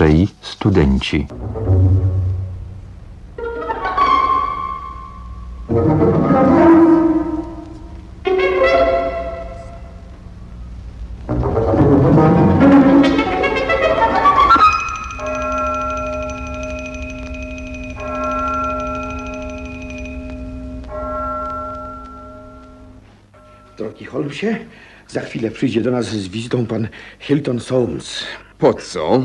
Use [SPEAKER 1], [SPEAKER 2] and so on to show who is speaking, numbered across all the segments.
[SPEAKER 1] trzej studenci.
[SPEAKER 2] Drogi Holmesie, za chwilę przyjdzie do nas z wizytą pan Hilton Soames.
[SPEAKER 3] Po co?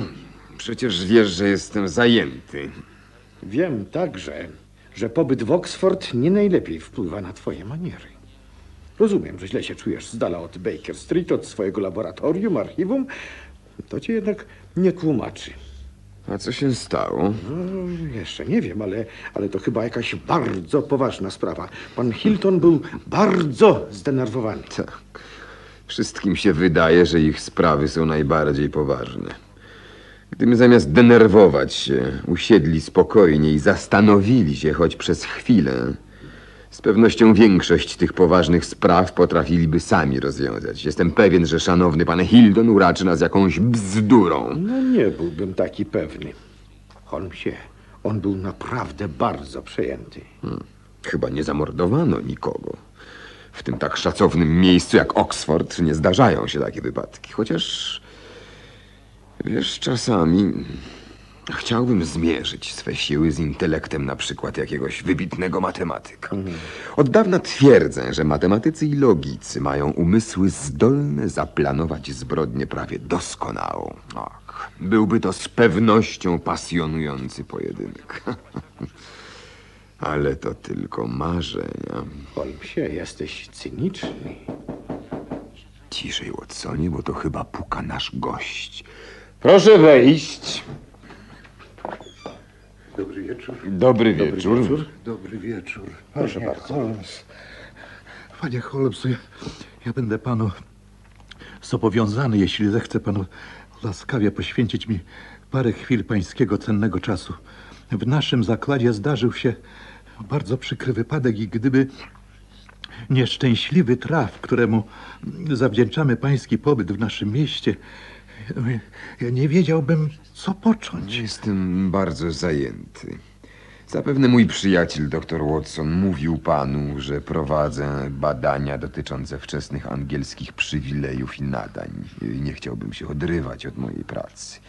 [SPEAKER 3] Przecież wiesz, że jestem zajęty.
[SPEAKER 2] Wiem także, że pobyt w Oxford nie najlepiej wpływa na twoje maniery. Rozumiem, że źle się czujesz z dala od Baker Street, od swojego laboratorium, archiwum. To cię jednak nie tłumaczy.
[SPEAKER 3] A co się stało?
[SPEAKER 2] No, jeszcze nie wiem, ale, ale to chyba jakaś bardzo poważna sprawa. Pan Hilton był bardzo zdenerwowany.
[SPEAKER 3] Tak. Wszystkim się wydaje, że ich sprawy są najbardziej poważne. Gdyby zamiast denerwować się, usiedli spokojnie i zastanowili się choć przez chwilę, z pewnością większość tych poważnych spraw potrafiliby sami rozwiązać. Jestem pewien, że szanowny pan Hildon uraczy nas jakąś bzdurą.
[SPEAKER 2] No nie byłbym taki pewny. Holmesie, on był naprawdę bardzo przejęty.
[SPEAKER 3] Chyba nie zamordowano nikogo. W tym tak szacownym miejscu jak Oxford nie zdarzają się takie wypadki. Chociaż, wiesz, czasami chciałbym zmierzyć swe siły z intelektem na przykład jakiegoś wybitnego matematyka. Od dawna twierdzę, że matematycy i logicy mają umysły zdolne zaplanować zbrodnię prawie doskonałą. Ach, byłby to z pewnością pasjonujący pojedynek. Ale to tylko marzenia.
[SPEAKER 2] Holmesie, jesteś cyniczny.
[SPEAKER 3] Ciszej, Watsonie, bo to chyba puka nasz gość. Proszę wejść.
[SPEAKER 4] Dobry wieczór.
[SPEAKER 3] Dobry wieczór.
[SPEAKER 4] Dobry wieczór.
[SPEAKER 2] Proszę
[SPEAKER 4] Panie
[SPEAKER 2] bardzo.
[SPEAKER 4] Holmes. Panie Holmes, ja, ja będę panu zobowiązany, jeśli zechce panu łaskawie poświęcić mi parę chwil pańskiego cennego czasu. W naszym zakładzie zdarzył się bardzo przykry wypadek i gdyby nieszczęśliwy traf, któremu zawdzięczamy pański pobyt w naszym mieście, ja nie wiedziałbym, co począć.
[SPEAKER 3] Jestem bardzo zajęty. Zapewne mój przyjaciel dr Watson mówił panu, że prowadzę badania dotyczące wczesnych angielskich przywilejów i nadań. Nie chciałbym się odrywać od mojej pracy.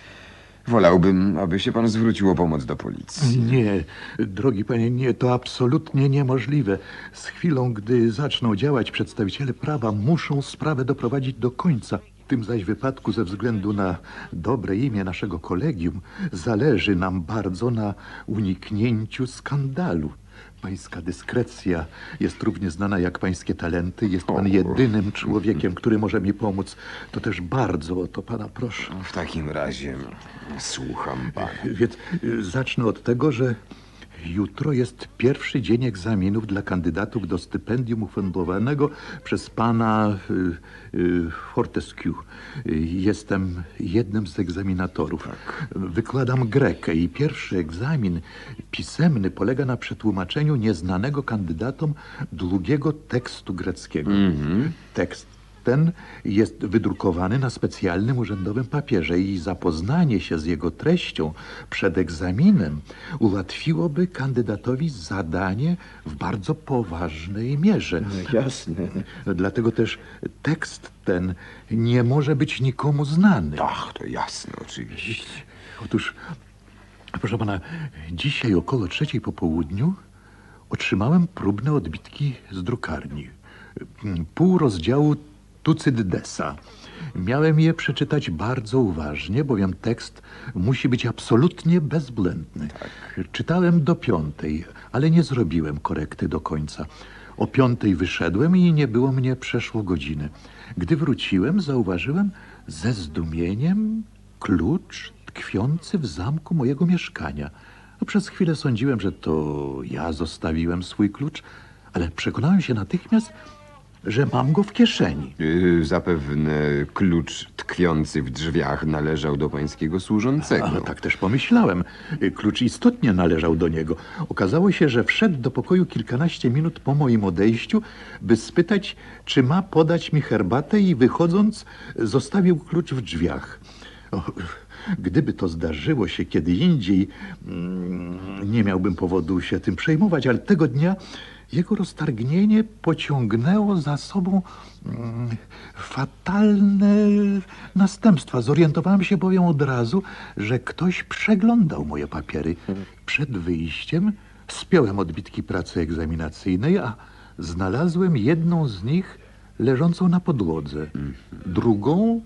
[SPEAKER 3] Wolałbym, aby się pan zwrócił o pomoc do policji.
[SPEAKER 4] Nie, drogi panie, nie, to absolutnie niemożliwe. Z chwilą, gdy zaczną działać przedstawiciele prawa, muszą sprawę doprowadzić do końca. W tym zaś wypadku, ze względu na dobre imię naszego kolegium, zależy nam bardzo na uniknięciu skandalu. Pańska dyskrecja jest równie znana jak pańskie talenty. Jest pan jedynym człowiekiem, który może mi pomóc. To też bardzo o to pana proszę.
[SPEAKER 3] W takim razie słucham pana.
[SPEAKER 4] Więc zacznę od tego, że jutro jest pierwszy dzień egzaminów dla kandydatów do stypendium ufundowanego przez pana y, y, Fortescue. Jestem jednym z egzaminatorów. Wykładam grekę i pierwszy egzamin pisemny polega na przetłumaczeniu nieznanego kandydatom długiego tekstu greckiego. Tekst ten jest wydrukowany na specjalnym urzędowym papierze i zapoznanie się z jego treścią przed egzaminem ułatwiłoby kandydatowi zadanie w bardzo poważnej mierze.
[SPEAKER 2] Jasne.
[SPEAKER 4] Dlatego też tekst ten nie może być nikomu znany.
[SPEAKER 3] Ach, to jasne, oczywiście.
[SPEAKER 4] Otóż, proszę pana, dzisiaj około trzeciej po południu otrzymałem próbne odbitki z drukarni. Pół rozdziału Tucydidesa. Miałem je przeczytać bardzo uważnie, bowiem tekst musi być absolutnie bezbłędny. Czytałem do piątej, ale nie zrobiłem korekty do końca. O piątej wyszedłem i nie było mnie przeszło godziny. Gdy wróciłem, zauważyłem ze zdumieniem klucz tkwiący w zamku mojego mieszkania. No, przez chwilę sądziłem, że to ja zostawiłem swój klucz, ale przekonałem się natychmiast, że mam go w kieszeni.
[SPEAKER 3] Yy, Zapewne klucz tkwiący w drzwiach należał do pańskiego służącego.
[SPEAKER 4] Ale tak też pomyślałem. Klucz istotnie należał do niego. Okazało się, że wszedł do pokoju kilkanaście minut po moim odejściu, by spytać, czy ma podać mi herbatę i wychodząc zostawił klucz w drzwiach. O, Gdyby to zdarzyło się kiedy indziej, mm, nie miałbym powodu się tym przejmować, ale tego dnia jego roztargnienie pociągnęło za sobą mm, fatalne następstwa. Zorientowałem się bowiem od razu, że ktoś przeglądał moje papiery. Przed wyjściem spiąłem odbitki pracy egzaminacyjnej, a znalazłem jedną z nich leżącą na podłodze, drugą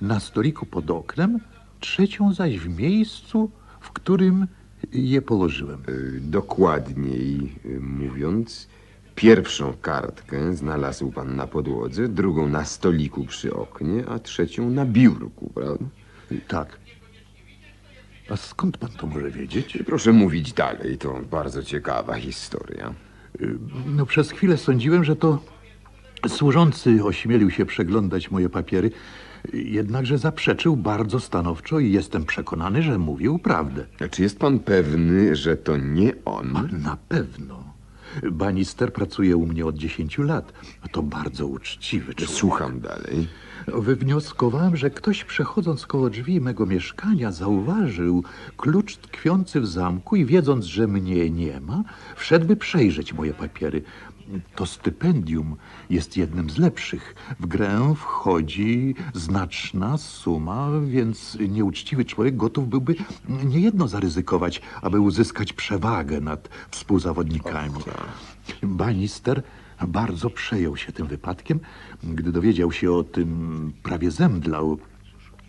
[SPEAKER 4] na stoliku pod oknem, trzecią zaś w miejscu, w którym je położyłem.
[SPEAKER 3] Y, Dokładniej y, mówiąc, pierwszą kartkę znalazł pan na podłodze, drugą na stoliku przy oknie, a trzecią na biurku, prawda?
[SPEAKER 4] Tak. A skąd pan to może wiedzieć?
[SPEAKER 3] Proszę mówić dalej, to bardzo ciekawa historia.
[SPEAKER 4] No przez chwilę sądziłem, że to służący ośmielił się przeglądać moje papiery, jednakże zaprzeczył bardzo stanowczo i jestem przekonany, że mówił prawdę.
[SPEAKER 3] A Czy jest pan pewny, że to nie on?
[SPEAKER 4] Na pewno. Banister pracuje u mnie od 10 lat. To bardzo uczciwy człowiek.
[SPEAKER 3] Słucham dalej.
[SPEAKER 4] Wywnioskowałem, że ktoś przechodząc koło drzwi mego mieszkania zauważył klucz tkwiący w zamku i wiedząc, że mnie nie ma, wszedłby przejrzeć moje papiery. To stypendium jest jednym z lepszych. W grę wchodzi znaczna suma, więc nieuczciwy człowiek gotów byłby niejedno zaryzykować, aby uzyskać przewagę nad współzawodnikami. Banister bardzo przejął się tym wypadkiem. Gdy dowiedział się o tym, prawie zemdlał.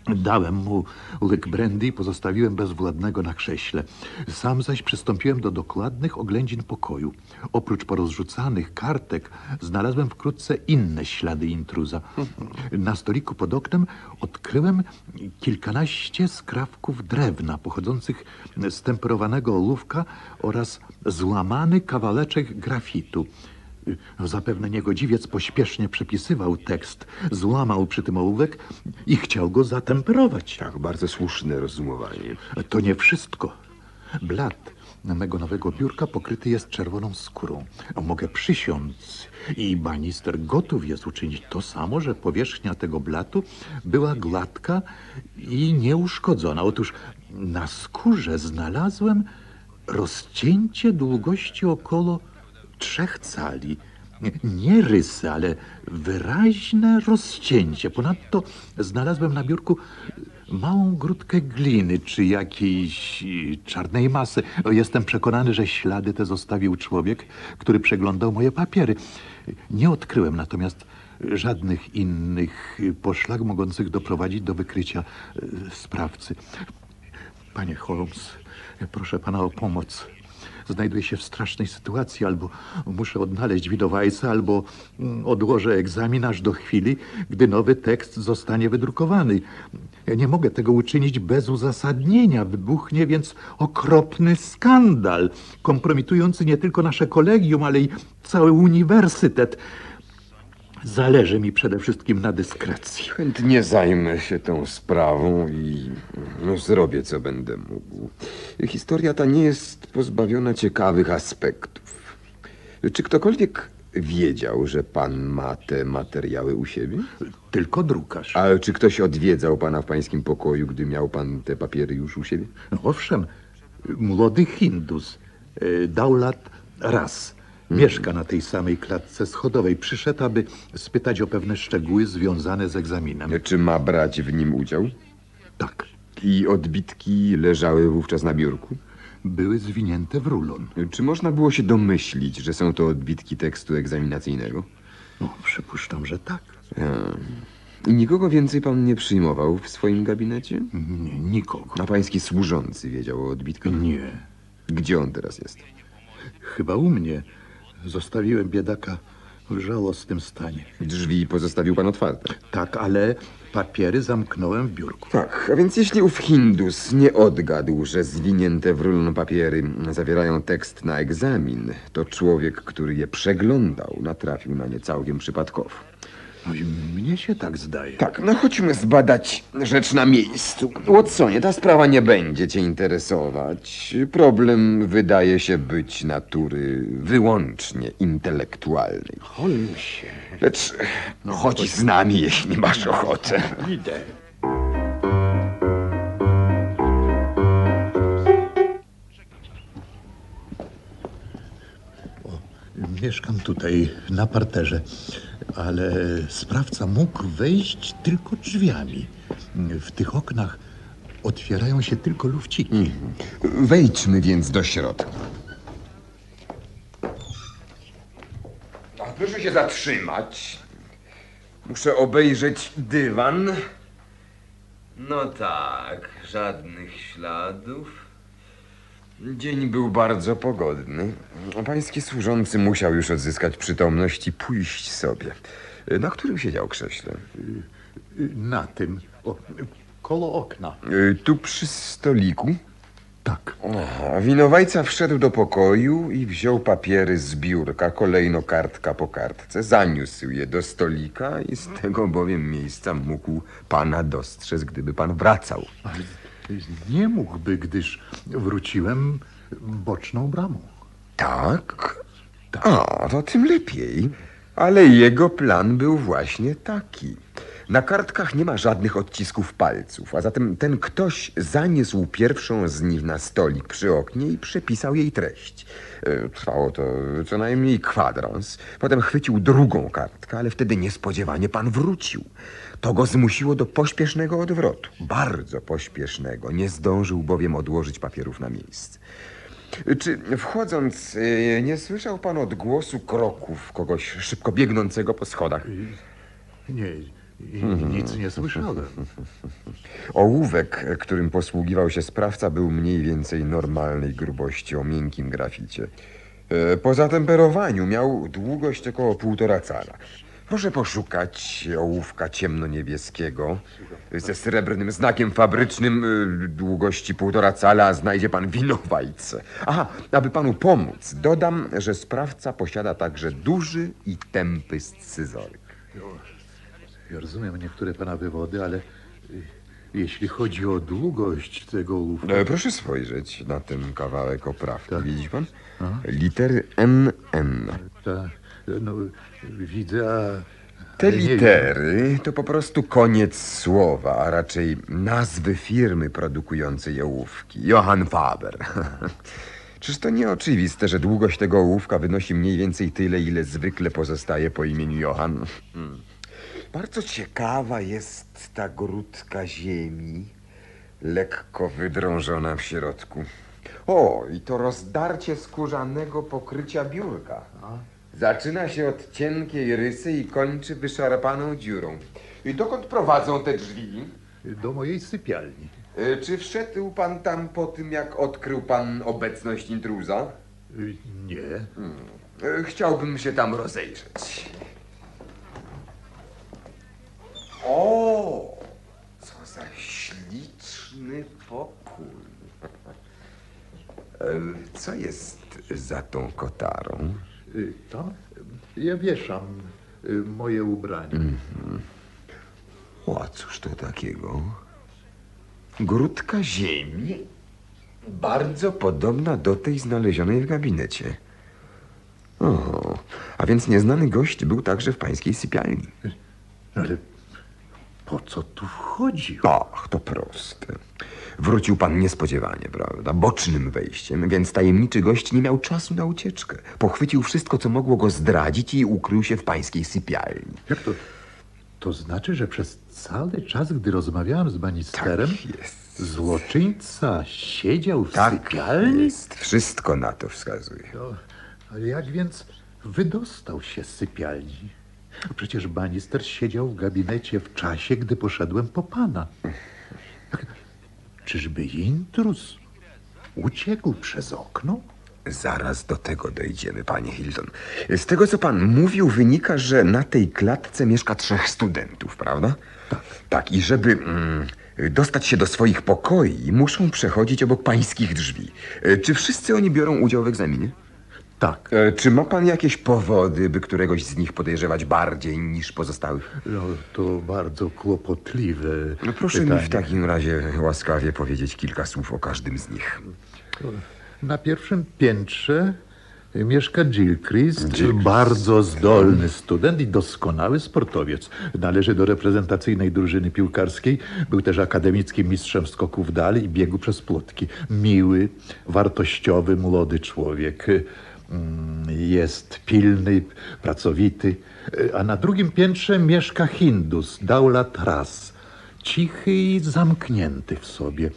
[SPEAKER 4] Dałem mu łyk brandy i pozostawiłem bezwładnego na krześle. Sam zaś przystąpiłem do dokładnych oględzin pokoju. Oprócz porozrzucanych kartek znalazłem wkrótce inne ślady intruza. Na stoliku pod oknem odkryłem kilkanaście skrawków drewna pochodzących z temperowanego ołówka oraz złamany kawaleczek grafitu. Zapewne niegodziwiec pośpiesznie przepisywał tekst, złamał przy tym ołówek i chciał go zatemperować.
[SPEAKER 3] Tak, bardzo słuszne rozumowanie.
[SPEAKER 4] To nie wszystko. Blat mego nowego biurka pokryty jest czerwoną skórą. Mogę przysiąc i banister gotów jest uczynić to samo, że powierzchnia tego blatu była gładka i nieuszkodzona. Otóż na skórze znalazłem rozcięcie długości około trzech cali. Nie rysy, ale wyraźne rozcięcie. Ponadto znalazłem na biurku małą grudkę gliny czy jakiejś y, czarnej masy. Jestem przekonany, że ślady te zostawił człowiek, który przeglądał moje papiery. Nie odkryłem natomiast żadnych innych poszlak mogących doprowadzić do wykrycia y, sprawcy. Panie Holmes, proszę pana o pomoc. Znajduję się w strasznej sytuacji. Albo muszę odnaleźć widowajca, albo mm, odłożę egzamin aż do chwili, gdy nowy tekst zostanie wydrukowany. Ja nie mogę tego uczynić bez uzasadnienia. Wybuchnie więc okropny skandal, kompromitujący nie tylko nasze kolegium, ale i cały uniwersytet. Zależy mi przede wszystkim na dyskrecji.
[SPEAKER 3] Chętnie zajmę się tą sprawą i no, zrobię, co będę mógł. Historia ta nie jest pozbawiona ciekawych aspektów. Czy ktokolwiek wiedział, że pan ma te materiały u siebie?
[SPEAKER 4] Tylko drukarz.
[SPEAKER 3] A czy ktoś odwiedzał pana w pańskim pokoju, gdy miał pan te papiery już u siebie?
[SPEAKER 4] No Owszem, młody Hindus, e, Daulat Ras, mieszka na tej samej klatce schodowej. Przyszedł, aby spytać o pewne szczegóły związane z egzaminem.
[SPEAKER 3] Czy ma brać w nim udział?
[SPEAKER 4] Tak,
[SPEAKER 3] I odbitki leżały wówczas na biurku?
[SPEAKER 4] były zwinięte w rulon.
[SPEAKER 3] Czy można było się domyślić, że są to odbitki tekstu egzaminacyjnego?
[SPEAKER 4] No, przypuszczam, że tak.
[SPEAKER 3] I nikogo więcej pan nie przyjmował w swoim gabinecie?
[SPEAKER 4] Nie, nikogo.
[SPEAKER 3] A pański służący wiedział o odbitkach?
[SPEAKER 4] Nie,
[SPEAKER 3] Gdzie on teraz jest?
[SPEAKER 4] chyba u mnie. Zostawiłem biedaka w żałosnym stanie.
[SPEAKER 3] Drzwi pozostawił pan otwarte.
[SPEAKER 4] Tak, ale papiery zamknąłem w biurku.
[SPEAKER 3] Tak, a więc jeśli ów Hindus nie odgadł, że zwinięte w rulon papiery zawierają tekst na egzamin, to człowiek, który je przeglądał, natrafił na nie całkiem przypadkowo.
[SPEAKER 4] No mnie się tak zdaje.
[SPEAKER 3] Tak, no chodźmy zbadać rzecz na miejscu. Watsonie, ta sprawa nie będzie cię interesować. Problem wydaje się być natury wyłącznie intelektualnej.
[SPEAKER 2] Holmesie.
[SPEAKER 3] Lecz no chodź z nami, jeśli masz ochotę.
[SPEAKER 2] Idę.
[SPEAKER 4] Mieszkam tutaj, na parterze ale sprawca mógł wejść tylko drzwiami. W tych oknach otwierają się tylko lufciki.
[SPEAKER 3] Wejdźmy więc do środka. Proszę się zatrzymać. Muszę obejrzeć dywan. No tak, żadnych śladów. Dzień był bardzo pogodny. Pański służący musiał już odzyskać przytomność i pójść sobie. Na którym siedział krześle?
[SPEAKER 4] Na tym, o, koło okna.
[SPEAKER 3] Y, Tu przy stoliku.
[SPEAKER 4] Tak.
[SPEAKER 3] Winowajca wszedł do pokoju i wziął papiery z biurka, kolejno kartka po kartce. Zaniósł je do stolika i z tego bowiem miejsca mógł pana dostrzec, gdyby pan wracał.
[SPEAKER 4] Ale nie mógłby, gdyż wróciłem boczną bramą.
[SPEAKER 3] Tak? A, to tym lepiej. Ale jego plan był właśnie taki. Na kartkach nie ma żadnych odcisków palców, a zatem ten ktoś zaniósł pierwszą z nich na stolik przy oknie i przepisał jej treść. E, Trwało to co najmniej kwadrans. Potem chwycił drugą kartkę, ale wtedy niespodziewanie pan wrócił. To go zmusiło do pośpiesznego odwrotu. Bardzo pośpiesznego. Nie zdążył bowiem odłożyć papierów na miejsce. Czy wchodząc, y, nie słyszał pan odgłosu kroków kogoś szybko biegnącego po schodach?
[SPEAKER 4] Nie, i nic nie słyszałem.
[SPEAKER 3] Ołówek, którym posługiwał się sprawca, był mniej więcej normalnej grubości o miękkim graficie. E, Po zatemperowaniu miał długość około półtora cala. Proszę poszukać ołówka ciemno-niebieskiego ze srebrnym znakiem fabrycznym y, długości półtora cala, znajdzie pan winowajcę. Aha, aby panu pomóc, dodam, że sprawca posiada także duży i tępy scyzoryk.
[SPEAKER 4] Ja rozumiem niektóre pana wywody, ale y, jeśli chodzi o długość tego ołówka...
[SPEAKER 3] E, Proszę spojrzeć na ten kawałek oprawki. Widzi pan? Litery NN.
[SPEAKER 4] Ta, no, widzę, a...
[SPEAKER 3] Te litery to po prostu koniec słowa, a raczej nazwy firmy produkującej ołówki. Johann Faber. Czyż to nie oczywiste, że długość tego ołówka wynosi mniej więcej tyle, ile zwykle pozostaje po imieniu Johann? Hmm. Bardzo ciekawa jest ta grudka ziemi, lekko wydrążona w środku. O, i to rozdarcie skórzanego pokrycia biurka. Zaczyna się od cienkiej rysy i kończy wyszarpaną dziurą. I dokąd prowadzą te drzwi?
[SPEAKER 4] Do mojej sypialni.
[SPEAKER 3] E, Czy wszedł pan tam po tym, jak odkrył pan obecność intruza?
[SPEAKER 4] Y, Nie.
[SPEAKER 3] E, Chciałbym się tam rozejrzeć. O, co za śliczny pokój. E, Co jest za tą kotarą?
[SPEAKER 4] Y, Tam ja wieszam y, moje ubrania.
[SPEAKER 3] O, a cóż to takiego? Grudka ziemi? Bardzo podobna do tej znalezionej w gabinecie. O, a więc nieznany gość był także w pańskiej sypialni.
[SPEAKER 4] Ale po co tu wchodził?
[SPEAKER 3] Ach, to proste. Wrócił pan niespodziewanie, prawda? Bocznym wejściem, więc tajemniczy gość nie miał czasu na ucieczkę. Pochwycił wszystko, co mogło go zdradzić i ukrył się w pańskiej sypialni.
[SPEAKER 4] Jak to? To znaczy, że przez cały czas, gdy rozmawiałem z banisterem,
[SPEAKER 3] Tak jest.
[SPEAKER 4] złoczyńca siedział w
[SPEAKER 3] Tak
[SPEAKER 4] sypialni?
[SPEAKER 3] jest. Wszystko na to wskazuje.
[SPEAKER 4] No, ale jak więc wydostał się z sypialni? Przecież banister siedział w gabinecie w czasie, gdy poszedłem po pana. Czyżby intruz uciekł przez okno?
[SPEAKER 3] Zaraz do tego dojdziemy, panie Hilton. Z tego, co pan mówił, wynika, że na tej klatce mieszka trzech studentów, prawda? Tak. Tak, i żeby mm, dostać się do swoich pokoi, muszą przechodzić obok pańskich drzwi. E, Czy wszyscy oni biorą udział w egzaminie?
[SPEAKER 4] Tak.
[SPEAKER 3] E, Czy ma pan jakieś powody, by któregoś z nich podejrzewać bardziej niż pozostałych?
[SPEAKER 4] No, to bardzo kłopotliwe
[SPEAKER 3] No proszę
[SPEAKER 4] pytanie.
[SPEAKER 3] mi w takim razie łaskawie powiedzieć kilka słów o każdym z nich.
[SPEAKER 4] Na pierwszym piętrze mieszka Gilchrist, bardzo zdolny student i doskonały sportowiec. Należy do reprezentacyjnej drużyny piłkarskiej. Był też akademickim mistrzem skoków dali i biegu przez plotki. Miły, wartościowy, młody człowiek. Mm, Jest pilny, pracowity, a na drugim piętrze mieszka Hindus, Daulat Ras. Cichy i zamknięty w sobie.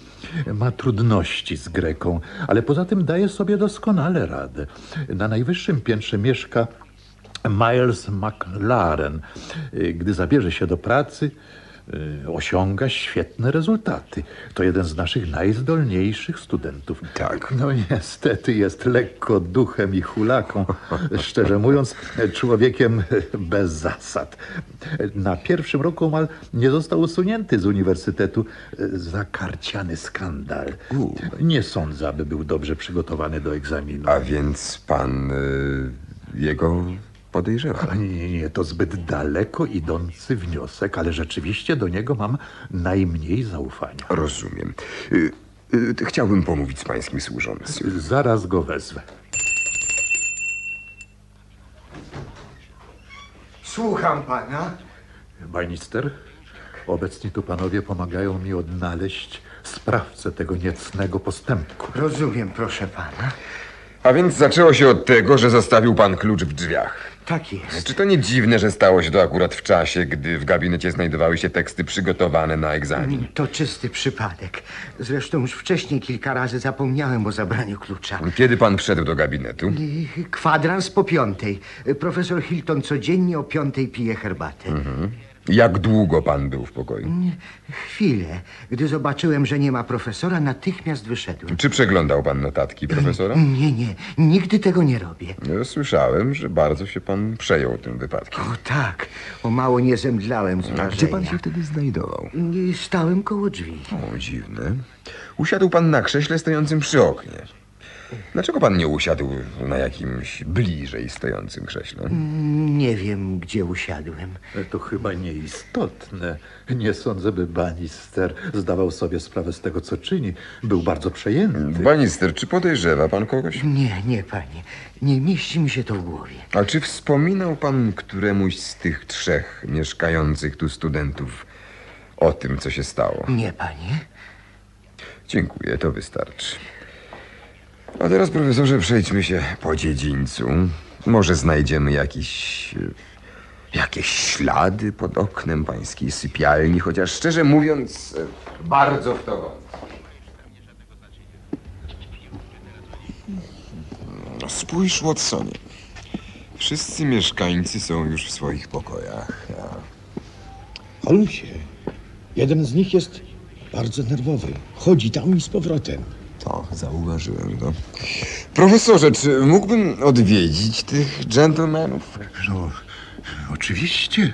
[SPEAKER 4] Ma trudności z Greką, ale poza tym daje sobie doskonale radę. Na najwyższym piętrze mieszka Miles McLaren. Gdy zabierze się do pracy, osiąga świetne rezultaty. To jeden z naszych najzdolniejszych studentów.
[SPEAKER 3] Tak.
[SPEAKER 4] No niestety jest lekko duchem i hulaką. Szczerze mówiąc, człowiekiem bez zasad. Na pierwszym roku mal nie został usunięty z uniwersytetu za karciany skandal. Nie sądzę, aby był dobrze przygotowany do egzaminu.
[SPEAKER 3] A więc pan y, jego podejrzewa.
[SPEAKER 4] Nie, nie, nie, to zbyt daleko idący wniosek, ale rzeczywiście do niego mam najmniej zaufania.
[SPEAKER 3] Rozumiem. Y, y, chciałbym pomówić z pańskim służącym.
[SPEAKER 4] Zaraz go wezwę.
[SPEAKER 1] Słucham pana.
[SPEAKER 4] Banister, obecni tu panowie pomagają mi odnaleźć sprawcę tego niecnego postępku.
[SPEAKER 1] Rozumiem, proszę pana.
[SPEAKER 3] A więc zaczęło się od tego, że zostawił pan klucz w drzwiach.
[SPEAKER 1] Tak jest.
[SPEAKER 3] Czy to nie dziwne, że stało się to akurat w czasie, gdy w gabinecie znajdowały się teksty przygotowane na egzamin?
[SPEAKER 1] To czysty przypadek. Zresztą już wcześniej kilka razy zapomniałem o zabraniu klucza.
[SPEAKER 3] Kiedy pan wszedł do gabinetu?
[SPEAKER 1] Kwadrans po piątej. Profesor Hilton codziennie o piątej pije herbatę.
[SPEAKER 3] Jak długo pan był w pokoju?
[SPEAKER 1] Chwilę. Gdy zobaczyłem, że nie ma profesora, natychmiast wyszedłem.
[SPEAKER 3] Czy przeglądał pan notatki profesora?
[SPEAKER 1] Nie, nie. Nigdy tego nie robię.
[SPEAKER 3] Ja Słyszałem, że bardzo się pan przejął tym wypadkiem.
[SPEAKER 1] O tak. O mało nie zemdlałem z wrażenia.
[SPEAKER 3] gdzie pan się wtedy znajdował?
[SPEAKER 1] Stałem koło drzwi.
[SPEAKER 3] O, dziwne. Usiadł pan na krześle stojącym przy oknie. Dlaczego pan nie usiadł na jakimś bliżej stojącym krześle?
[SPEAKER 1] Nie wiem, gdzie usiadłem.
[SPEAKER 4] To chyba nieistotne. Nie sądzę, by Banister zdawał sobie sprawę z tego, co czyni. Był bardzo przejęty.
[SPEAKER 3] Banister, czy podejrzewa pan kogoś?
[SPEAKER 1] Nie, nie, panie. Nie mieści mi się to w głowie.
[SPEAKER 3] A czy wspominał pan któremuś z tych trzech mieszkających tu studentów o tym, co się stało?
[SPEAKER 1] Nie, panie.
[SPEAKER 3] Dziękuję, to wystarczy. A teraz, profesorze, przejdźmy się po dziedzińcu. Może znajdziemy jakiś. jakieś ślady pod oknem pańskiej sypialni, chociaż szczerze mówiąc, bardzo w to wątpię. Spójrz, Watsonie. Wszyscy mieszkańcy są już w swoich pokojach.
[SPEAKER 2] Holmesie, jeden z nich jest bardzo nerwowy. Chodzi tam i z powrotem.
[SPEAKER 3] To, zauważyłem to. Profesorze, czy mógłbym odwiedzić tych dżentelmenów?
[SPEAKER 4] No, oczywiście.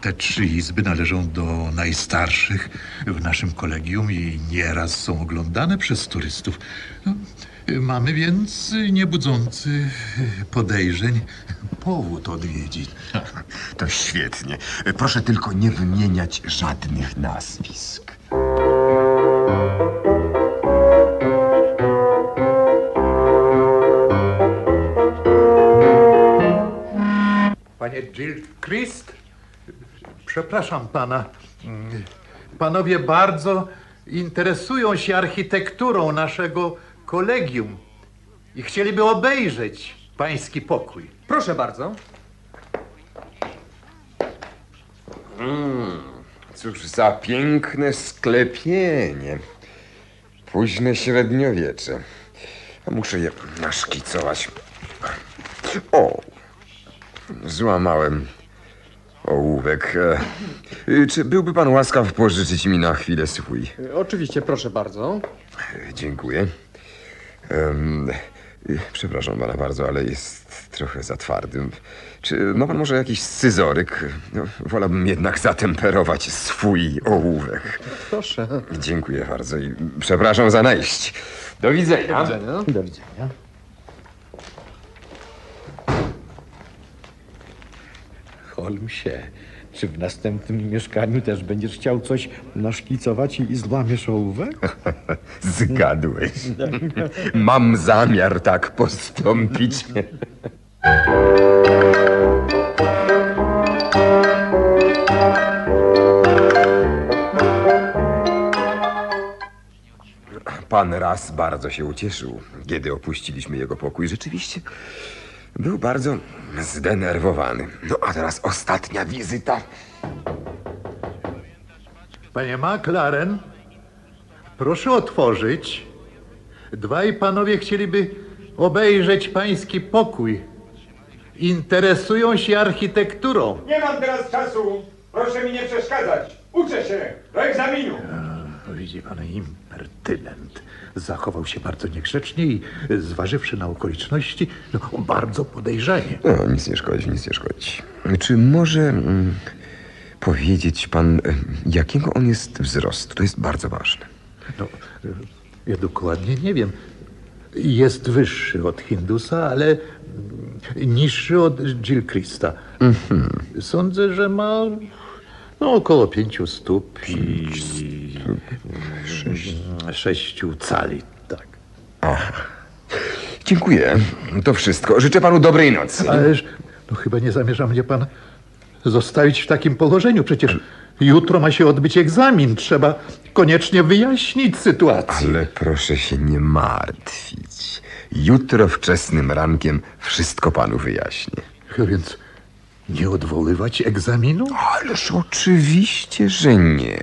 [SPEAKER 4] Te trzy izby należą do najstarszych w naszym kolegium i nieraz są oglądane przez turystów. No, Mamy więc niebudzący podejrzeń powód odwiedzin.
[SPEAKER 3] To świetnie. Proszę tylko nie wymieniać żadnych nazwisk.
[SPEAKER 4] Panie Gilchrist, przepraszam pana. Mm, Panowie bardzo interesują się architekturą naszego kolegium i chcieliby obejrzeć pański pokój.
[SPEAKER 5] Proszę bardzo.
[SPEAKER 3] Cóż za piękne sklepienie. Późne średniowiecze. A Muszę je naszkicować. O! Złamałem ołówek. E, Czy byłby pan łaskaw pożyczyć mi na chwilę swój?
[SPEAKER 5] Oczywiście, proszę bardzo.
[SPEAKER 3] Dziękuję. Em, y, przepraszam pana bardzo, ale jest trochę za twardym. Czy ma pan może jakiś scyzoryk? No, wolałbym jednak zatemperować swój ołówek.
[SPEAKER 5] Proszę.
[SPEAKER 3] Dziękuję bardzo i przepraszam za najść. Do widzenia.
[SPEAKER 5] widzenia.
[SPEAKER 1] Do widzenia.
[SPEAKER 2] Holmesie, czy w następnym mieszkaniu też będziesz chciał coś naszkicować i złamiesz ołówek?
[SPEAKER 3] Zgadłeś. Mam zamiar tak postąpić. pan raz bardzo się ucieszył, kiedy opuściliśmy jego pokój. Rzeczywiście był bardzo zdenerwowany. No a teraz ostatnia wizyta.
[SPEAKER 4] Panie McLaren, proszę otworzyć. Dwaj panowie chcieliby obejrzeć pański pokój. Interesują się architekturą.
[SPEAKER 6] Nie mam teraz czasu. Proszę mi nie przeszkadzać. Uczę się do egzaminu.
[SPEAKER 4] No, Widzi pan, impertynent. Zachował się bardzo niegrzecznie i zważywszy na okoliczności, no, bardzo podejrzanie.
[SPEAKER 3] No, nic nie szkodzi, nic nie szkodzi. Czy może mm, powiedzieć pan, e, jakiego on jest wzrostu? To jest bardzo ważne.
[SPEAKER 4] No, ja dokładnie nie wiem. Jest wyższy od Hindusa, ale mm, niższy od Jill Christa. Sądzę, że ma no, około pięciu stóp i sześciu cali. Tak.
[SPEAKER 3] Dziękuję. To wszystko. Życzę panu dobrej nocy.
[SPEAKER 4] Ależ no, chyba nie zamierza mnie pan zostawić w takim położeniu. Przecież jutro ma się odbyć egzamin. Trzeba koniecznie wyjaśnić sytuację.
[SPEAKER 3] Ale proszę się nie martwić. Jutro wczesnym rankiem wszystko panu wyjaśnię.
[SPEAKER 4] A więc nie odwoływać egzaminu?
[SPEAKER 3] Ależ oczywiście, że nie.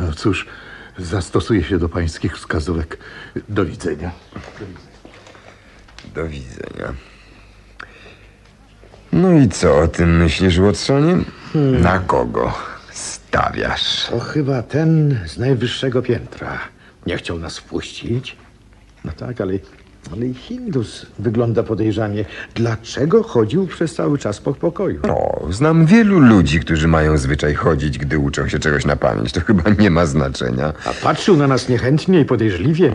[SPEAKER 4] No cóż, zastosuję się do pańskich wskazówek. Do widzenia.
[SPEAKER 3] Do widzenia. No i co o tym myślisz, Watsonie? Na kogo stawiasz?
[SPEAKER 2] To chyba ten z najwyższego piętra. Nie chciał nas wpuścić. No tak, ale, ale i Hindus wygląda podejrzanie. Dlaczego chodził przez cały czas po pokoju?
[SPEAKER 3] O, znam wielu ludzi, którzy mają zwyczaj chodzić, gdy uczą się czegoś na pamięć. To chyba nie ma znaczenia.
[SPEAKER 2] A patrzył na nas niechętnie i podejrzliwie.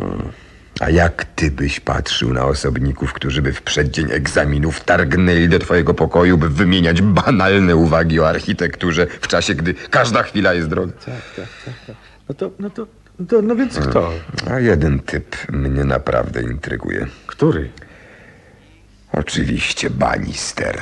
[SPEAKER 3] A jak ty byś patrzył na osobników, którzy by w przeddzień egzaminu wtargnęli do twojego pokoju, by wymieniać banalne uwagi o architekturze w czasie, gdy każda chwila jest droga?
[SPEAKER 2] No to, no to, no, to, no więc kto?
[SPEAKER 3] A jeden typ mnie naprawdę intryguje.
[SPEAKER 2] Który?
[SPEAKER 3] Oczywiście Bannister.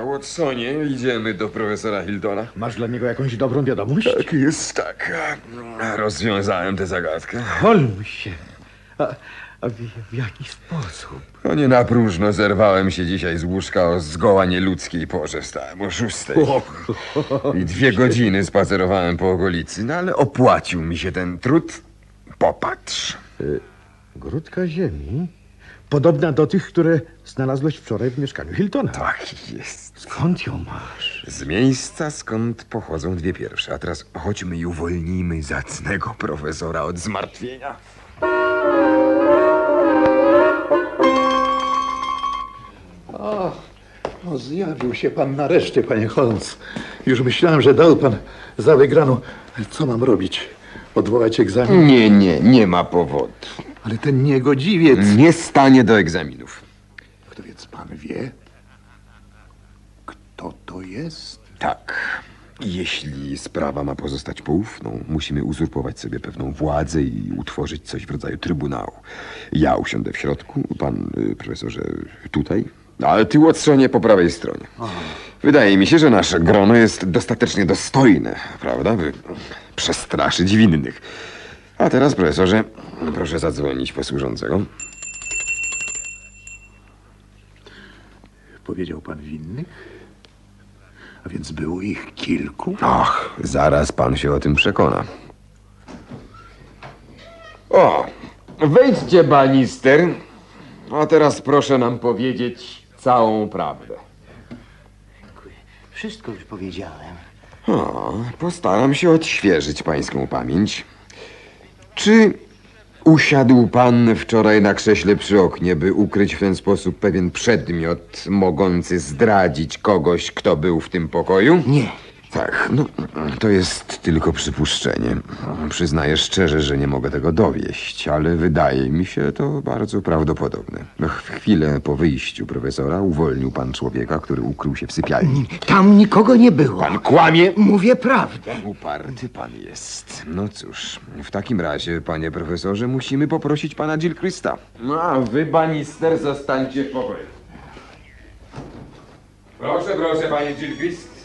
[SPEAKER 3] A Watsonie, idziemy do profesora Hiltona.
[SPEAKER 2] Masz dla niego jakąś dobrą wiadomość?
[SPEAKER 3] Tak jest, tak. Rozwiązałem tę zagadkę.
[SPEAKER 2] Holmesie. A, a w, w jaki sposób?
[SPEAKER 3] No nie na próżno zerwałem się dzisiaj z łóżka o zgoła nieludzkiej porze. Wstałem o szóstej. I dwie godziny spacerowałem po okolicy, no ale opłacił mi się ten trud. Popatrz.
[SPEAKER 2] Grudka ziemi? Podobna do tych, które znalazłeś wczoraj w mieszkaniu Hiltona.
[SPEAKER 3] Tak jest.
[SPEAKER 2] Skąd ją masz?
[SPEAKER 3] Z miejsca, skąd pochodzą dwie pierwsze. A teraz chodźmy i uwolnijmy zacnego profesora od zmartwienia.
[SPEAKER 4] O, zjawił się pan nareszcie, panie Holmes. Już myślałem, że dał pan za wygraną. Co mam robić? Odwołać egzamin?
[SPEAKER 3] Nie, nie, nie ma powodu.
[SPEAKER 4] Ale ten niegodziwiec...
[SPEAKER 3] Nie stanie do egzaminów.
[SPEAKER 4] Kto więc pan wie? Kto to jest?
[SPEAKER 3] Tak. Jeśli sprawa ma pozostać poufną, musimy uzurpować sobie pewną władzę i utworzyć coś w rodzaju trybunału. Ja usiądę w środku, pan y, profesorze tutaj, ale ty Watsonie po prawej stronie. Wydaje mi się, że nasze grono jest dostatecznie dostojne, prawda, by przestraszyć winnych. A teraz, profesorze, proszę zadzwonić po służącego.
[SPEAKER 4] Powiedział pan winnych? A więc było ich kilku?
[SPEAKER 3] Och, zaraz pan się o tym przekona. O, wejdźcie, Bannister. A teraz proszę nam powiedzieć całą prawdę.
[SPEAKER 1] Wszystko już powiedziałem.
[SPEAKER 3] O, postaram się odświeżyć pańską pamięć. Czy usiadł pan wczoraj na krześle przy oknie, by ukryć w ten sposób pewien przedmiot mogący zdradzić kogoś, kto był w tym pokoju?
[SPEAKER 1] Nie.
[SPEAKER 3] Tak, no to jest tylko przypuszczenie. Przyznaję szczerze, że nie mogę tego dowieść, ale wydaje mi się to bardzo prawdopodobne. W chwilę po wyjściu profesora uwolnił pan człowieka, który ukrył się w sypialni.
[SPEAKER 1] Tam nikogo nie było.
[SPEAKER 3] Pan kłamie?
[SPEAKER 1] Mówię prawdę.
[SPEAKER 3] Uparty pan jest. No cóż, w takim razie, panie profesorze, musimy poprosić pana Gilchrista. No, a wy, Bannister, zostańcie w pokoju. Proszę, proszę, panie Gilchrist.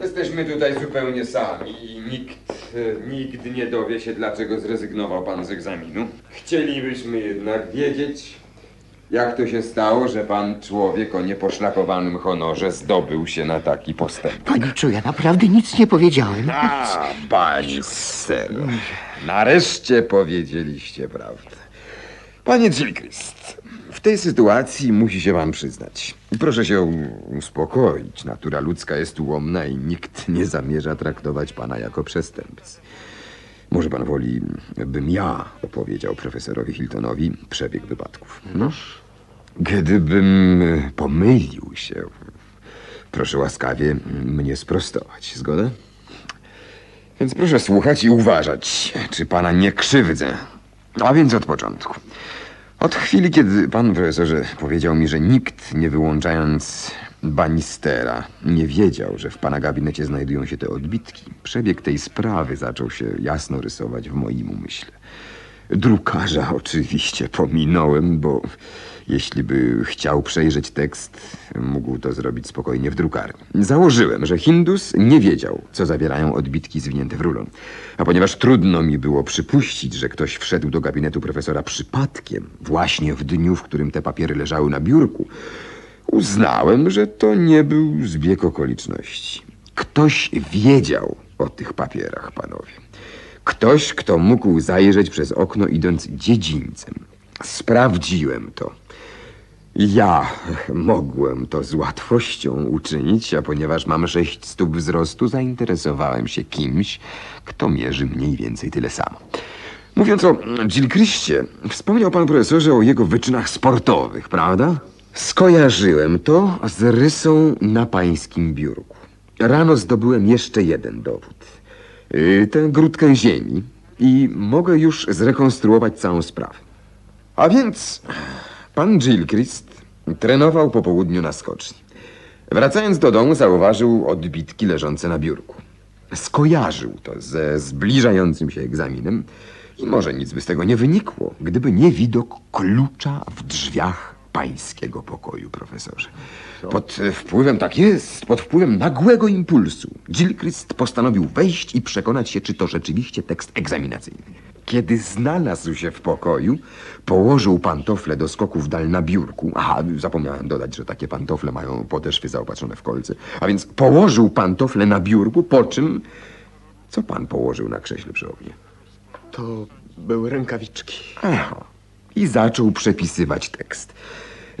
[SPEAKER 3] Jesteśmy tutaj zupełnie sami i nikt e, nigdy nie dowie się, dlaczego zrezygnował pan z egzaminu. Chcielibyśmy jednak wiedzieć, jak to się stało, że pan człowiek o nieposzlakowanym honorze zdobył się na taki postęp.
[SPEAKER 1] Paniczu, ja naprawdę nic nie powiedziałem.
[SPEAKER 3] A, pani ser. Nareszcie powiedzieliście prawdę. Panie Gilchrist, tej sytuacji musi się pan przyznać. Proszę się uspokoić. Natura ludzka jest ułomna i nikt nie zamierza traktować pana jako przestępcy. Może pan woli, bym ja opowiedział profesorowi Hiltonowi przebieg wypadków. No, gdybym pomylił się, proszę łaskawie mnie sprostować. Zgoda? Więc proszę słuchać i uważać, czy pana nie krzywdzę. A więc od początku. Od chwili, kiedy pan profesorze powiedział mi, że nikt, nie wyłączając Banistera, nie wiedział, że w pana gabinecie znajdują się te odbitki, przebieg tej sprawy zaczął się jasno rysować w moim umyśle. Drukarza oczywiście pominąłem, bo jeśli by chciał przejrzeć tekst, mógł to zrobić spokojnie w drukarni. Założyłem, że Hindus nie wiedział, co zawierają odbitki zwinięte w rulon. A ponieważ trudno mi było przypuścić, że ktoś wszedł do gabinetu profesora przypadkiem, właśnie w dniu, w którym te papiery leżały na biurku, uznałem, że to nie był zbieg okoliczności. Ktoś wiedział o tych papierach, panowie. Ktoś, kto mógł zajrzeć przez okno idąc dziedzińcem. Sprawdziłem to. Ja mogłem to z łatwością uczynić, a ponieważ mam sześć stóp wzrostu, zainteresowałem się kimś, kto mierzy mniej więcej tyle samo. Mówiąc o Gilchristie, wspomniał pan profesorze o jego wyczynach sportowych, prawda? Skojarzyłem to z rysą na pańskim biurku. Rano zdobyłem jeszcze jeden dowód. Yy, tę grudkę ziemi i mogę już zrekonstruować całą sprawę. A więc pan Gilchrist trenował po południu na skoczni. Wracając do domu zauważył odbitki leżące na biurku. Skojarzył to ze zbliżającym się egzaminem i może nic by z tego nie wynikło, gdyby nie widok klucza w drzwiach pańskiego pokoju, profesorze. Pod e, wpływem, tak jest, pod wpływem nagłego impulsu, Gilchrist postanowił wejść i przekonać się, czy to rzeczywiście tekst egzaminacyjny. Kiedy znalazł się w pokoju, położył pantofle do skoku w dal na biurku. Aha, zapomniałem dodać, że takie pantofle mają podeszwy zaopatrzone w kolce. A więc położył pantofle na biurku, po czym... Co pan położył na krześle przy oknie?
[SPEAKER 5] To były rękawiczki.
[SPEAKER 3] Aha. I zaczął przepisywać tekst.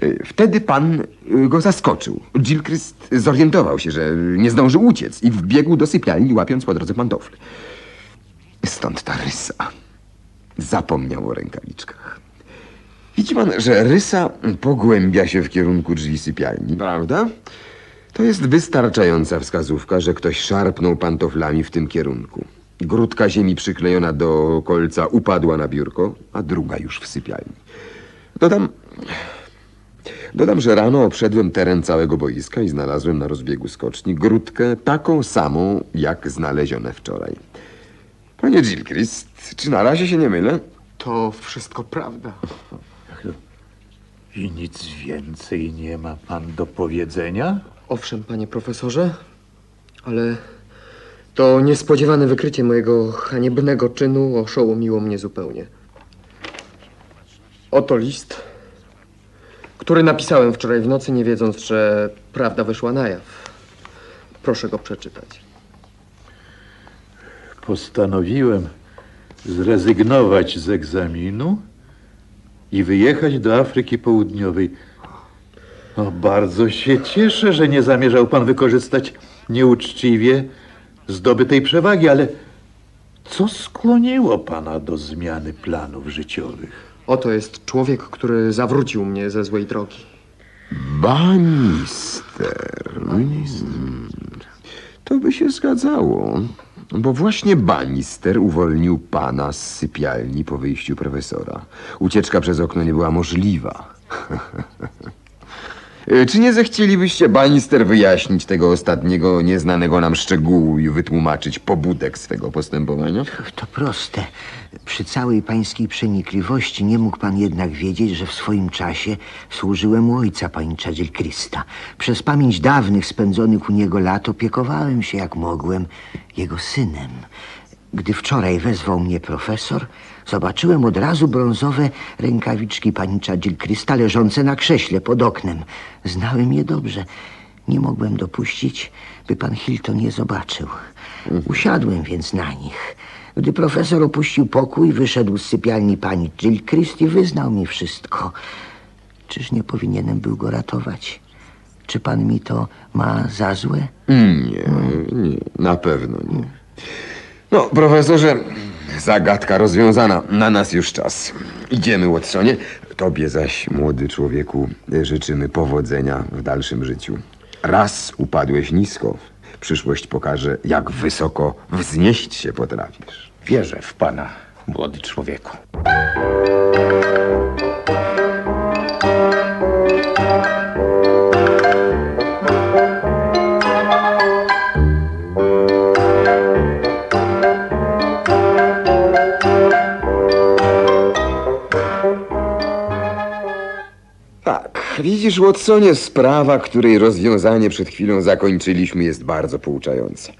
[SPEAKER 3] Y, Wtedy pan y, go zaskoczył. Gilchrist zorientował się, że nie zdążył uciec i wbiegł do sypialni, łapiąc po drodze pantofle. Stąd ta rysa. Zapomniał o rękawiczkach. Widzi pan, że rysa pogłębia się w kierunku drzwi sypialni, prawda? To jest wystarczająca wskazówka, że ktoś szarpnął pantoflami w tym kierunku. Grudka ziemi przyklejona do kolca upadła na biurko, a druga już w sypialni. Dodam, dodam, że rano obszedłem teren całego boiska i znalazłem na rozbiegu skoczni grudkę taką samą, jak znalezione wczoraj. Panie Gilchrist, czy na razie się nie mylę?
[SPEAKER 5] To wszystko prawda.
[SPEAKER 4] I nic więcej nie ma pan do powiedzenia?
[SPEAKER 5] Owszem, panie profesorze, ale to niespodziewane wykrycie mojego haniebnego czynu oszołomiło mnie zupełnie. Oto list, który napisałem wczoraj w nocy, nie wiedząc, że prawda wyszła na jaw. Proszę go przeczytać.
[SPEAKER 4] Postanowiłem zrezygnować z egzaminu i wyjechać do Afryki Południowej. No, bardzo się cieszę, że nie zamierzał pan wykorzystać nieuczciwie zdobytej przewagi, ale co skłoniło pana do zmiany planów życiowych?
[SPEAKER 5] Oto jest człowiek, który zawrócił mnie ze złej drogi.
[SPEAKER 3] Banister. Mm. To by się zgadzało, bo właśnie Banister uwolnił pana z sypialni po wyjściu profesora. Ucieczka przez okno nie była możliwa. Czy nie zechcielibyście, Bannister, wyjaśnić tego ostatniego, nieznanego nam szczegółu i wytłumaczyć pobudek swego postępowania?
[SPEAKER 1] To proste. Przy całej pańskiej przenikliwości nie mógł pan jednak wiedzieć, że w swoim czasie służyłem u ojca panicza Del Christa. Przez pamięć dawnych spędzonych u niego lat opiekowałem się jak mogłem jego synem. Gdy wczoraj wezwał mnie profesor, zobaczyłem od razu brązowe rękawiczki panicza Del Christa leżące na krześle pod oknem. Znałem je dobrze. Nie mogłem dopuścić, by pan Hilton je zobaczył. Usiadłem więc na nich. Gdy profesor opuścił pokój, wyszedł z sypialni pani Jill Christie, wyznał mi wszystko. Czyż nie powinienem był go ratować? Czy pan mi to ma za złe?
[SPEAKER 3] Nie, nie, na pewno nie. No, profesorze, zagadka rozwiązana. Na nas już czas. Idziemy, Watsonie. Tobie zaś, młody człowieku, życzymy powodzenia w dalszym życiu. Raz upadłeś nisko. Przyszłość pokaże, jak wysoko wznieść się potrafisz.
[SPEAKER 2] Wierzę w pana, młody człowieku.
[SPEAKER 3] Widzisz, Watsonie, sprawa, której rozwiązanie przed chwilą zakończyliśmy, jest bardzo pouczająca.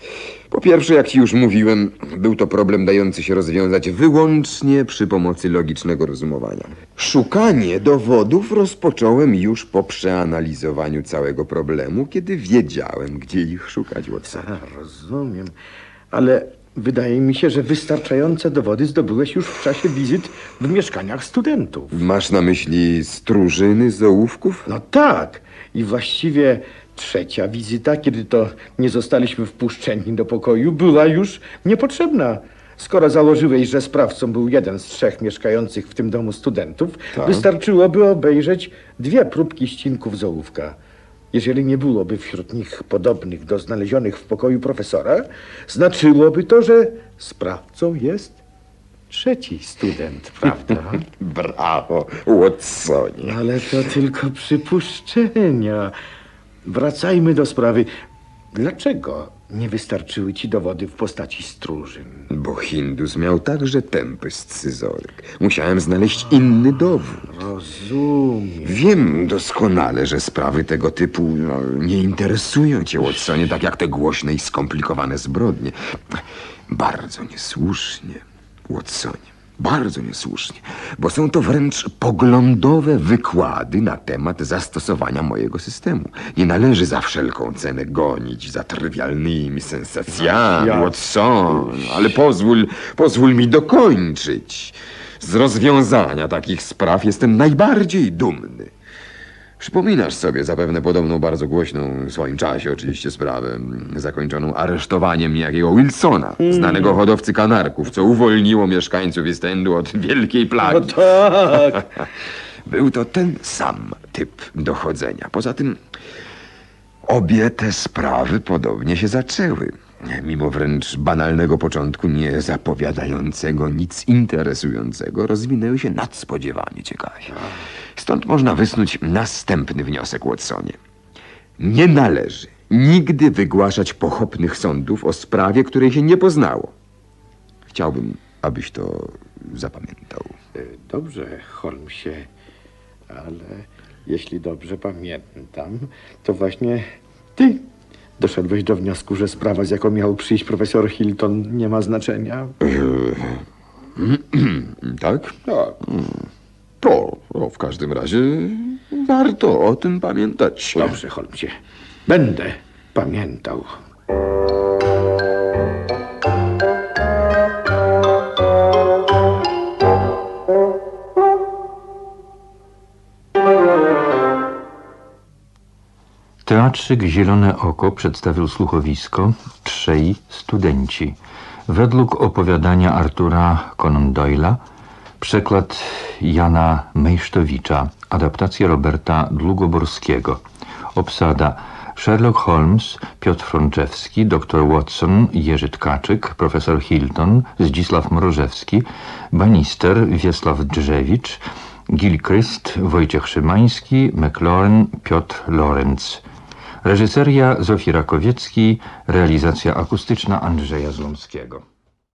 [SPEAKER 3] Po pierwsze, jak ci już mówiłem, był to problem dający się rozwiązać wyłącznie przy pomocy logicznego rozumowania. Szukanie dowodów rozpocząłem już po przeanalizowaniu całego problemu, kiedy wiedziałem, gdzie ich szukać, Watson.
[SPEAKER 2] Rozumiem, ale wydaje mi się, że wystarczające dowody zdobyłeś już w czasie wizyt w mieszkaniach studentów.
[SPEAKER 3] Masz na myśli stróżyny z ołówków?
[SPEAKER 2] No tak. I właściwie trzecia wizyta, kiedy to nie zostaliśmy wpuszczeni do pokoju, była już niepotrzebna. Skoro założyłeś, że sprawcą był jeden z trzech mieszkających w tym domu studentów, wystarczyłoby obejrzeć dwie próbki ścinków z ołówka. Jeżeli nie byłoby wśród nich podobnych do znalezionych w pokoju profesora, znaczyłoby to, że sprawcą jest trzeci student, prawda?
[SPEAKER 3] Brawo, Watsonie.
[SPEAKER 2] Ale to tylko przypuszczenia. Wracajmy do sprawy. Dlaczego nie wystarczyły ci dowody w postaci stróżyn?
[SPEAKER 3] Bo Hindus miał także tępy scyzoryk. Musiałem znaleźć inny dowód.
[SPEAKER 2] Rozumiem.
[SPEAKER 3] Wiem doskonale, że sprawy tego typu no, nie interesują cię, Watsonie, tak jak te głośne i skomplikowane zbrodnie. Bardzo niesłusznie, Watsonie. Bardzo niesłusznie, bo są to wręcz poglądowe wykłady na temat zastosowania mojego systemu. Nie należy za wszelką cenę gonić za trywialnymi sensacjami,
[SPEAKER 2] Ja-
[SPEAKER 3] Watson, ale pozwól, pozwól mi dokończyć. Z rozwiązania takich spraw jestem najbardziej dumny. Przypominasz sobie zapewne podobną bardzo głośną w swoim czasie oczywiście sprawę mm, zakończoną aresztowaniem niejakiego Wilsona, znanego hodowcy kanarków, co uwolniło mieszkańców East Endu od wielkiej
[SPEAKER 2] No
[SPEAKER 3] plagi.
[SPEAKER 2] tak.
[SPEAKER 3] Był to ten sam typ dochodzenia. Poza tym obie te sprawy podobnie się zaczęły. Mimo wręcz banalnego początku, nie zapowiadającego nic interesującego, rozwinęły się nadspodziewanie ciekawie. Stąd można wysnuć następny wniosek, Watsonie. Nie należy nigdy wygłaszać pochopnych sądów o sprawie, której się nie poznało. Chciałbym, abyś to zapamiętał.
[SPEAKER 2] Dobrze, Holmesie, ale jeśli dobrze pamiętam, to właśnie ty doszedłeś do wniosku, że sprawa, z jaką miał przyjść profesor Hilton, nie ma znaczenia.
[SPEAKER 3] Tak? Tak. To, to w każdym razie warto o tym pamiętać.
[SPEAKER 2] Dobrze, Holmesie. Będę pamiętał.
[SPEAKER 7] Teatrzyk Zielone Oko przedstawił słuchowisko Trzej studenci. Według opowiadania Artura Conan Doyle'a, przekład Jana Mejsztowicza, adaptacja Roberta Długoborskiego. Obsada Sherlock Holmes, Piotr Frączewski, dr Watson, Jerzy Tkaczyk, profesor Hilton, Zdzisław Mrożewski, Bannister, Wiesław Drzewicz, Gilchrist Wojciech Szymański, McLaurin Piotr Lorenz. Reżyseria Zofii Rakowiecki, realizacja akustyczna Andrzeja Zlomskiego.